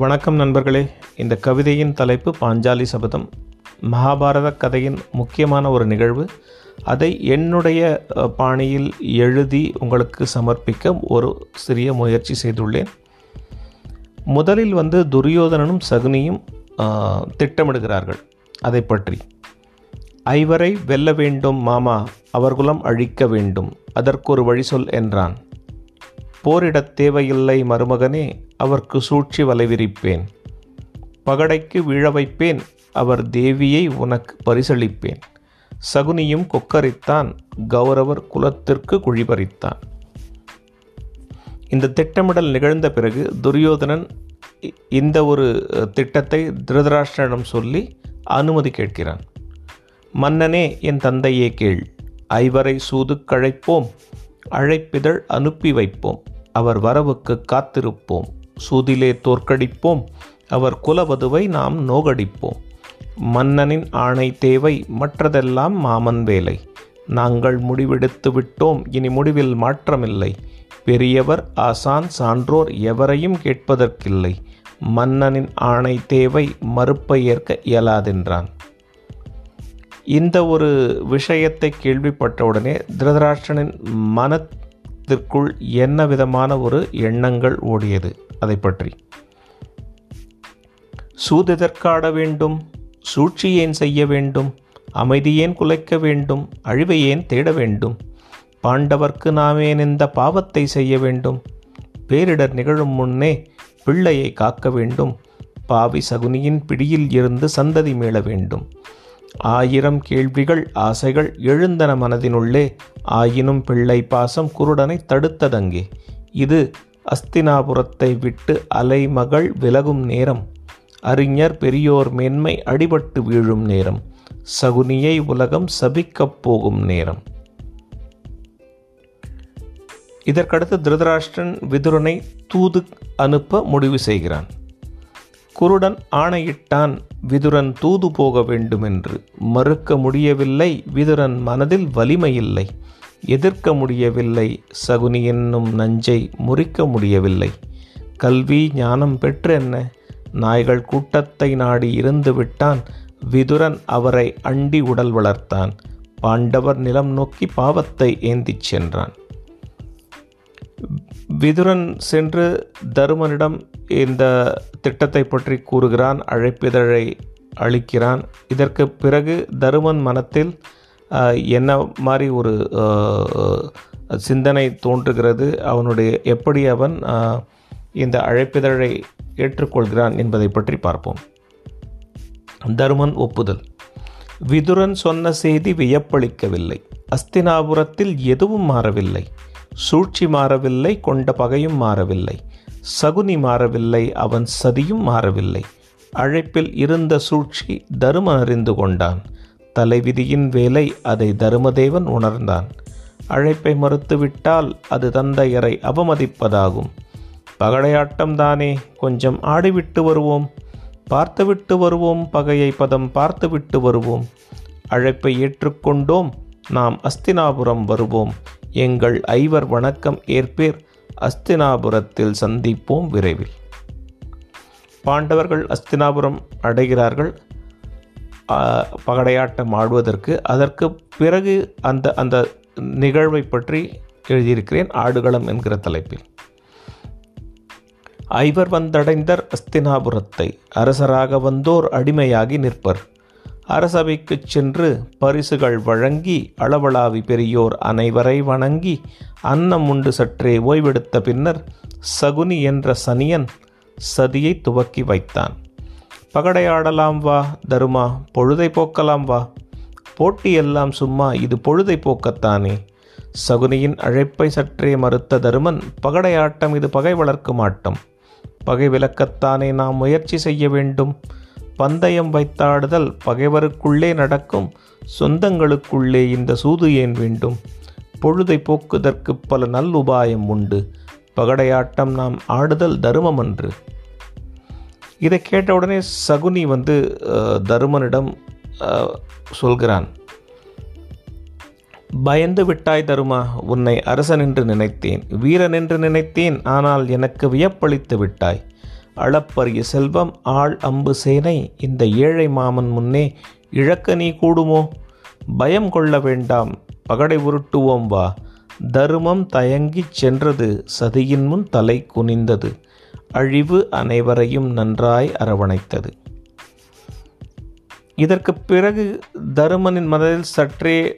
வணக்கம் நண்பர்களே. இந்த கவிதையின் தலைப்பு பாஞ்சாலி சபதம். மகாபாரத கதையின் முக்கியமான ஒரு நிகழ்வு. அதை என்னுடைய பாணியில் எழுதி உங்களுக்கு சமர்ப்பிக்க ஒரு சிறிய முயற்சி செய்துள்ளேன். முதலில் வந்து துரியோதனனும் சகுனியும் திட்டமிடுகிறார்கள். அதை பற்றி. ஐவரை வெல்ல வேண்டும் மாமா. அவர்குலம் அழிக்க வேண்டும். அதற்கொரு வழி சொல் என்றான். போரிடத் தேவையில்லை மருமகனே அவர்க்கு சூழ்ச்சி வலைவிரிப்பேன். பகடைக்கு வீழ வைப்பேன் அவர் தேவியை உனக்கு பரிசளிப்பேன். சகுனியும் கொக்கரித்தான் கௌரவர் குலத்திற்கு குழிபறித்தான். இந்த திட்டமிடல் நிகழ்ந்த பிறகு துரியோதனன் இ- இந்த ஒரு திட்டத்தை திருதராஷ்டிரனிடம் சொல்லி அனுமதி கேட்கிறான். மன்னனே என் தந்தையே கேள் ஐவரை சூது கழைப்போம் அழைப்பிதழ் அனுப்பி வைப்போம். அவர் வரவுக்கு காத்திருப்போம். சூதிலே தோற்கடிப்போம். அவர் குலவதுவை நாம் நோகடிப்போம். மன்னனின் ஆணை தேவை மற்றதெல்லாம் மாமன் வேலை. நாங்கள் முடிவெடுத்து விட்டோம் இனி முடிவில் மாற்றமில்லை. பெரியவர் ஆசான் சான்றோர் எவரையும் கேட்பதற்கில்லை. மன்னனின் ஆணை தேவை மறுப்பை ஏற்க இயலாதென்றான். இந்த ஒரு விஷயத்தை கேள்விப்பட்டவுடனே திருதராஷ்டிரனின் மனத்திற்குள் என்ன விதமான ஒரு எண்ணங்கள் ஓடியது? அதை பற்றி. சூதெதற்காட வேண்டும்? சூழ்ச்சி ஏன் செய்ய வேண்டும்? அமைதி ஏன் குலைக்க வேண்டும்? அழிவை ஏன் தேட வேண்டும்? பாண்டவர்க்கு நாமேன் இந்த பாவத்தை செய்ய வேண்டும்? பேரிடர் நிகழும் முன்னே பிள்ளையை காக்க வேண்டும்? பாவி சகுனியின் பிடியில் இருந்து சந்ததி மீள வேண்டும்? ஆயிரம் கேள்விகள் ஆசைகள் எழுந்தன மனதினுள்ளே ஆயினும் பிள்ளை பாசம் குருடனை தடுத்ததங்கே. இது அஸ்தினாபுரத்தை விட்டு அலைமகள் விலகும் நேரம். அறிஞர் பெரியோர் மேன்மை அடிபட்டு வீழும் நேரம். சகுனியை உலகம் சபிக்கப் போகும் நேரம். இதற்கடுத்து திருதராஷ்டிரன் விதுரனை தூது அனுப்ப முடிவு செய்கிறான். குருடன் ஆணையிட்டான் விதுரன் தூது போக வேண்டுமென்று. மறுக்க முடியவில்லை விதுரன் மனதில் வலிமையில்லை. எதிர்க்க முடியவில்லை சகுனி என்னும் நஞ்சை முறிக்க முடியவில்லை. கல்வி ஞானம் பெற்று என்ன நாய்கள் கூட்டத்தை நாடி இருந்து விட்டான் விதுரன் அவரை அண்டி உடல் வளர்த்தான். பாண்டவர் நிலம் நோக்கி பாவத்தை ஏந்திச் சென்றான். விதுரன் சென்று தருமனிடம் இந்த திட்டத்தை பற்றி கூறுகிறான் அழைப்பிதழை அளிக்கிறான். இதற்கு பிறகு தருமன் மனத்தில் என்ன மாதிரி ஒரு சிந்தனை தோன்றுகிறது அவனுடைய எப்படி அவன் இந்த அழைப்பிதழை ஏற்றுக்கொள்கிறான் என்பதை பற்றி பார்ப்போம். தருமன் ஒப்புதல். விதுரன் சொன்ன செய்தி வியப்பளிக்கவில்லை. அஸ்தினாபுரத்தில் எதுவும் மாறவில்லை. சூழ்ச்சி மாறவில்லை கொண்ட பகையும் மாறவில்லை. சகுனி மாறவில்லை அவன் சதியும் மாறவில்லை. அழைப்பில் இருந்த சூழ்ச்சி தருமன் அறிந்து கொண்டான். தலைவிதியின் வேலை அதை தருமதேவன் உணர்ந்தான். அழைப்பை மறுத்துவிட்டால் அது தந்தையரை அவமதிப்பதாகும். பகடையாட்டம் தானே கொஞ்சம் ஆடிவிட்டு வருவோம். பார்த்துவிட்டு வருவோம் பகையை பதம் பார்த்துவிட்டு வருவோம். அழைப்பை ஏற்றுக்கொண்டோம் நாம் அஸ்தினாபுரம் வருவோம். எங்கள் ஐவர் வணக்கம் ஏற்பேர் அஸ்தினாபுரத்தில் சந்திப்போம் விரைவில். பாண்டவர்கள் அஸ்தினாபுரம் அடைகிறார்கள். பகடையாட்டம் ஆடுவதற்கு. அதற்கு பிறகு அந்த அந்த நிகழ்வை பற்றி எழுதியிருக்கிறேன் ஆடுகளம் என்கிற தலைப்பில். ஐவர் வந்தடைந்தர் அஸ்தினாபுரத்தை. அரசராக வந்தோர் அடிமையாகி நிற்பர். அரசவைக்குச் சென்று பரிசுகள் வழங்கி அளவளாவி பெரியோர் அனைவரை வணங்கி அன்னம் உண்டு சற்றே ஓய்வெடுத்த பின்னர் சகுனி என்ற சனியன் சதியை துவக்கி வைத்தான். பகடையாடலாம் வா தருமா பொழுதை போக்கலாம் வா. போட்டி எல்லாம் சும்மா இது பொழுதை போக்கத்தானே சகுனியின் அழைப்பை சற்றே மறுத்த தருமன் பகடையாட்டம் இது பகை வளர்க்கும் ஆட்டம். பகை விளக்கத்தானே நாம் முயற்சி செய்ய வேண்டும். பந்தயம் வைத்தாடுதல் பகைவருக்குள்ளே நடக்கும் சொந்தங்களுக்குள்ளே இந்த சூது ஏன் வேண்டும்? பொழுதை போக்குதற்கு பல நல்லுபாயம் உண்டு. பகடையாட்டம் நாம் ஆடுதல் தருமம் தருமமன்று. இதை கேட்டவுடனே சகுனி வந்து தருமனிடம் சொல்கிறான் பயந்து விட்டாய் தருமா? உன்னை அரசன் என்று நினைத்தேன். வீரன் என்று நினைத்தேன். ஆனால் எனக்கு வியப்பளித்து விட்டாய். அளப்பரிய செல்வம் ஆள் அம்பு சேனை இந்த ஏழை மாமன் முன்னே இழக்க நீ கூடுமோ? பயம் கொள்ள வேண்டாம் பகடை உருட்டுவோம் வா. தருமம் தயங்கிச் சென்றது சதியின் முன் தலை குனிந்தது. அழிவு அனைவரையும் நன்றாய் அரவணைத்தது. இதற்கு பிறகு தருமனின் மனதில் சற்றே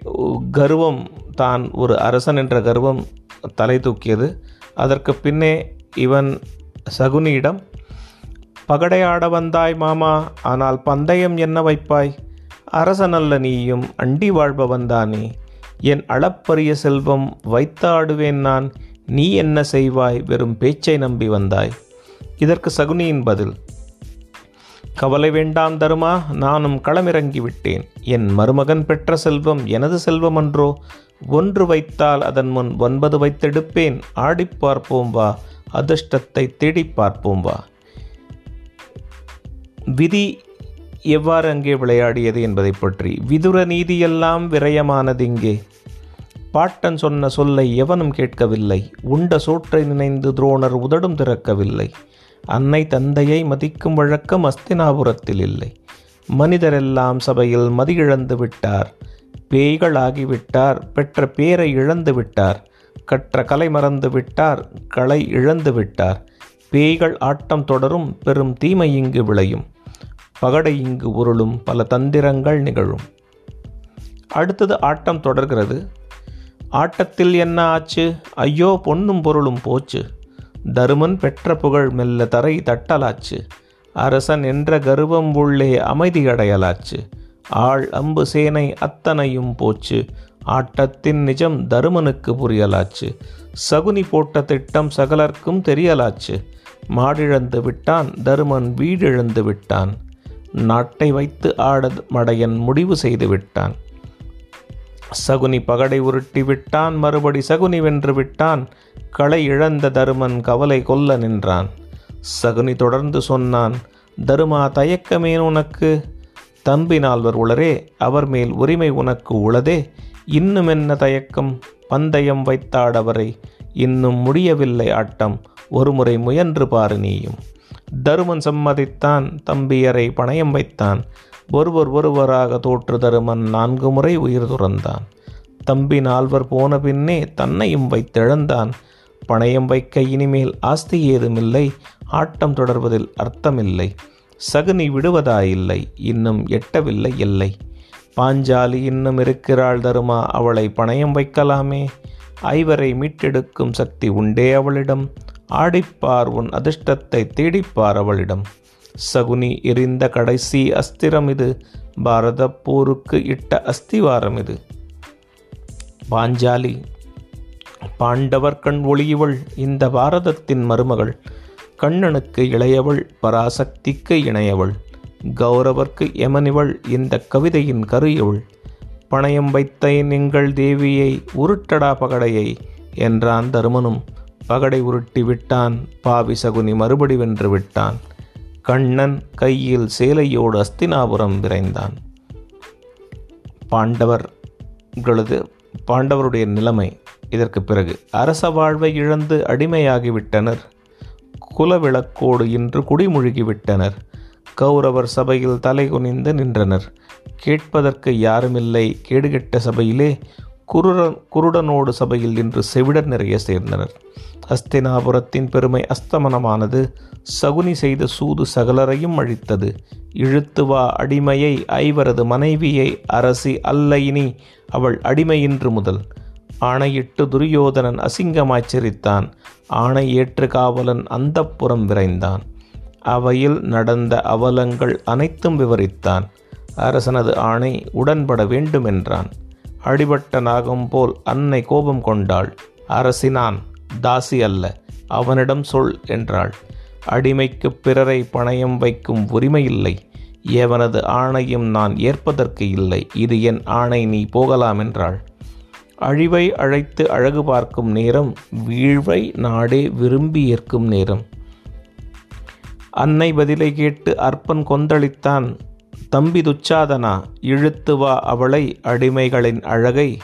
கர்வம் தான் ஒரு அரசன் என்ற கர்வம் தலை தூக்கியது. அதற்கு பின்னே இவன் சகுனியிடம் பகடையாட வந்தாய் மாமா ஆனால் பந்தயம் என்ன வைப்பாய்? அரசனல்ல நீயும் அண்டி வாழ்பவன்தானே என் அளப்பரிய செல்வம் வைத்தாடுவேன் நான் நீ என்ன செய்வாய்? வெறும் பேச்சை நம்பி வந்தாய். இதற்கு சகுனியின் பதில் கவலை வேண்டாம் தருமா நானும் களமிறங்கி விட்டேன். என் மருமகன் பெற்ற செல்வம் எனது செல்வம் அன்றோ ஒன்று வைத்தால் அதன் முன் ஒன்பது வைத்தெடுப்பேன். ஆடிப் பார்ப்போம் வா அதிர்ஷ்டத்தை தேடிப் பார்ப்போம் வா. விதி எவ்வாறு அங்கே விளையாடியது என்பதை பற்றி. விதுர நீதியெல்லாம் விரயமானது இங்கே. பாட்டன் சொன்ன சொல்லை எவனும் கேட்கவில்லை. உண்ட சோற்றை நினைந்து துரோணர் உதடும் திறக்கவில்லை. அன்னை தந்தையை மதிக்கும் வழக்கம் அஸ்தினாபுரத்தில் இல்லை. மனிதரெல்லாம் சபையில் மதியிழந்து விட்டார். பேய்களாகிவிட்டார் பெற்ற பேரை இழந்து விட்டார். கற்ற கலை மறந்து விட்டார். களை இழந்து விட்டார். பேய்கள் ஆட்டம் தொடரும் பெரும் தீமை இங்கு விளையும். பகடை இங்கு உருளும் பல தந்திரங்கள் நிகழும். அடுத்தது ஆட்டம் தொடர்கிறது. ஆட்டத்தில் என்ன ஆச்சு? ஐயோ பொன்னும் பொருளும் போச்சு. தருமன் பெற்ற புகழ் மெல்ல தரை தட்டலாச்சு. அரசன் என்ற கர்வம் உள்ளே அமைதி அடையலாச்சு ஆள் அம்பு சேனை அத்தனையும் போச்சு. ஆட்டத்தின் நிஜம் தருமனுக்கு புரியலாச்சு. சகுனி போட்ட திட்டம் சகலர்க்கும் தெரியலாச்சு. மாடிழந்து விட்டான் தருமன் வீடிழந்து விட்டான். நாட்டை வைத்து ஆட மடையன் முடிவு செய்து விட்டான். சகுனி பகடை உருட்டி விட்டான் மறுபடி சகுனி வென்று விட்டான். களை இழந்த தருமன் கவலை கொல்ல நின்றான். சகுனி தொடர்ந்து சொன்னான் தருமா தயக்கமேன் உனக்கு? தம்பி நால்வர் உளரே அவர் மேல் உரிமை உனக்கு உளதே. இன்னும் என்ன தயக்கம்? பந்தயம் வைத்தாடவரை இன்னும் முடியவில்லை ஆட்டம். ஒருமுறை முயன்று பாரு நீயும். தருமன் சம்மதித்தான் தம்பியரை பணயம் வைத்தான். ஒருவர் ஒருவராக தோற்று தருமன் நான்கு முறை உயிர் துறந்தான். தம்பி நால்வர் போன பின்னே தன்னையும் வைத்தெழுந்தான். பணயம் வைக்க இனிமேல் ஆஸ்தி ஏதுமில்லை ஆட்டம் தொடர்வதில் அர்த்தமில்லை. சகுனி விடுவதாயில்லை இன்னும் எட்டவில்லை இல்லை பாஞ்சாலி இன்னும் இருக்கிறாள் தருமா அவளை பணயம் வைக்கலாமே? ஐவரை மீட்டெடுக்கும் சக்தி உண்டே அவளிடம். ஆடிப்பார் உன் அதிர்ஷ்டத்தை தேடிப்பார் அவளிடம். சகுனி எரிந்த கடைசி அஸ்திரம் இது. பாரத போருக்கு இட்ட அஸ்திவாரம் இது. பாஞ்சாலி பாண்டவர் கண் ஒளியவள் இந்த பாரதத்தின் மருமகள். கண்ணனுக்கு இளையவள் பராசக்திக்கு இணையவள். கௌரவர்க்கு எமனிவள் இந்த கவிதையின் கருயவள். பணயம் வைத்தேன் எங்கள் தேவியை உருட்டடா பகடையை என்றான் தருமனும். பகடை உருட்டி விட்டான் பாவி சகுனி மறுபடி வென்று விட்டான். கண்ணன் கையில் சேலையோடு அஸ்தினாபுரம் விரைந்தான். பாண்டவர்களது பாண்டவருடைய நிலைமை இதற்கு பிறகு. அரச வாழ்வை இழந்து அடிமையாகிவிட்டனர். குலவிளக்கோடு இன்று குடிமுழுகிவிட்டனர். கௌரவர் சபையில் தலை குனிந்து நின்றனர். கேட்பதற்கு யாருமில்லை. கேடுகெட்ட சபையிலே குருடன் குருடனோடு சபையில் நின்று செவிடர் நிறைய சேர்ந்தனர். அஸ்தினாபுரத்தின் பெருமை அஸ்தமனமானது சகுனி செய்த சூது சகலரையும் அழித்தது. இழுத்து வா அடிமையை ஐவரது மனைவியை அரசி அல்ல இனி அவள் அடிமையின்று முதல். ஆணையிட்டு துரியோதனன் அசிங்கமாச்சரித்தான் ஆணை ஏற்று காவலன் அந்தப்புறம் விரைந்தான். அவையில் நடந்த அவலங்கள் அனைத்தும் விவரித்தான். அரசனது ஆணை உடன்பட வேண்டுமென்றான். அடிபட்ட நாகம் போல் அன்னை கோபம் கொண்டாள். அரசினான் தாசி அல்ல அவனிடம் சொல் என்றாள். அடிமைக்கு பிறரை பணயம் வைக்கும் உரிமையில்லை எவனது ஆணையும் நான் ஏற்பதற்கு இல்லை. இது என் ஆணை நீ போகலாம் என்றாள். அழிவை அழைத்து அழகு பார்க்கும் நேரம் வீழ்வை நாடே விரும்பி ஏற்கும் நேரம். அன்னை பதிலை கேட்டு அற்பன் கொந்தளித்தான். தம்பி துச்சாதனா இழுத்து வா அவளை அடிமைகளின் அழகை.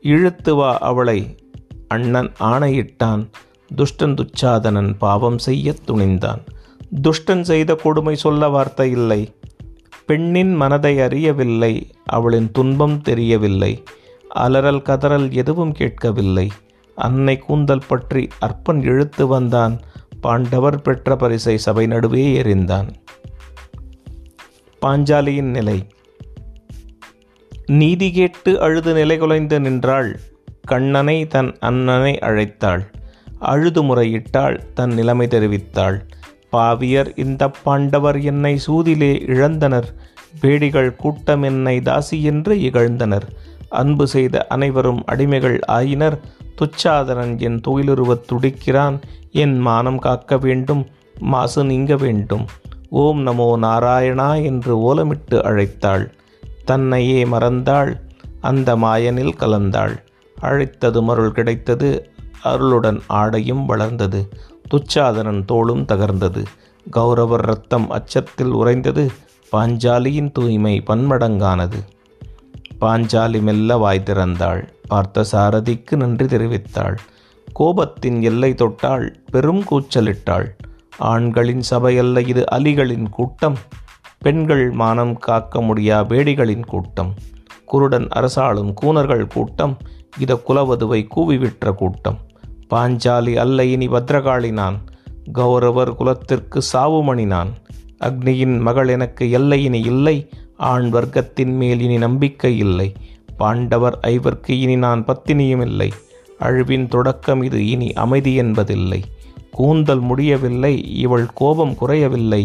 இழுத்து வா அவளை. அண்ணன் ஆணையிட்டான். துஷ்டன் துச்சாதனன் பாவம் செய்ய துணிந்தான். துஷ்டன் செய்த கொடுமை சொல்ல வார்த்தை இல்லை. பெண்ணின் மனதை அறியவில்லை. அவளின் துன்பம் தெரியவில்லை. அலறல் கதறல் எதுவும் கேட்கவில்லை. அன்னை கூந்தல் பற்றி அற்பன் இழுத்து வந்தான். பாண்டவர் பெற்ற பரிசை சபை நடுவே எறிந்தான். பாஞ்சாலியின் நிலை. நீதி கேட்டு அழுது நிலைகுலைந்து நின்றாள். கண்ணனை தன் அண்ணனை அழைத்தாள். அழுது முறையிட்டாள் தன் நிலைமை தெரிவித்தாள். பாவியர் இந்த பாண்டவர் என்னை சூதிலே இழந்தனர். பேடிகள் கூட்டம் என்னை தாசி என்று இகழ்ந்தனர். அன்பு செய்த அனைவரும் அடிமைகள் ஆயினர். துச்சாதனன் என் தொழிலுருவத் துடிக்கிறான். என் மானம் காக்க வேண்டும் மாசு நீங்க வேண்டும். ஓம் நமோ நாராயணா என்று ஓலமிட்டு அழைத்தாள். தன்னையே மறந்தாள் அந்த மாயனில் கலந்தாள். அழைத்தது மருள் கிடைத்தது அருளுடன் ஆடையும் வளர்ந்தது. துச்சாதனன் தோளும் தகர்ந்தது. கௌரவர் ரத்தம் அச்சத்தில் உறைந்தது பாஞ்சாலியின் தூய்மை பன்மடங்கானது. பாஞ்சாலி மெல்ல வாய் திறந்தாள் பார்த்த சாரதிக்கு நன்றி தெரிவித்தாள். கோபத்தின் எல்லை தொட்டாள் பெரும் கூச்சலிட்டாள். ஆண்களின் சபையல்ல இது அலிகளின் கூட்டம். பெண்கள் மானம் காக்க முடியா வேடிகளின் கூட்டம். குருடன் அரசாளும் கூனர்கள் கூட்டம். இத குலவதுவை கூவிவிற்ற கூட்டம். பாஞ்சாலி அல்ல இனி பத்ரகாளி நான். கௌரவர் குலத்திற்கு சாவுமணி நான். அக்னியின் மகள் எனக்கு எல்லை இனி இல்லை. ஆண் வர்க்கத்தின் மேல் இனி நம்பிக்கை இல்லை. பாண்டவர் ஐவர்க்கு இனி நான் பத்தினியும் இல்லை. அழிவின் தொடக்கம் இது இனி அமைதி என்பதில்லை. கூந்தல் முடியவில்லை இவள் கோபம் குறையவில்லை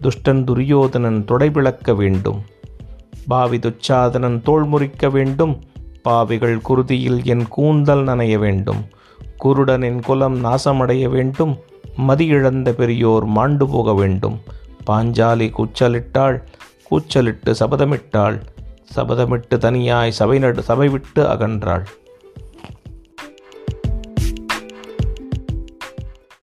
துஷ்டன் துரியோதனன் தொடைவிளக்க வேண்டும். பாவி துச்சாதனன் தோல் முறிக்க வேண்டும் பாவிகள் குருதியில் என் கூந்தல் நனைய வேண்டும். குருடனின் குலம் நாசமடைய வேண்டும் மதியிழந்த பெரியோர் மாண்டு போக வேண்டும். பாஞ்சாலி கூச்சலிட்டாள் கூச்சலிட்டு சபதமிட்டாள் சபதமிட்டு தனியாய் சபை நடு சபை விட்டு அகன்றாள்.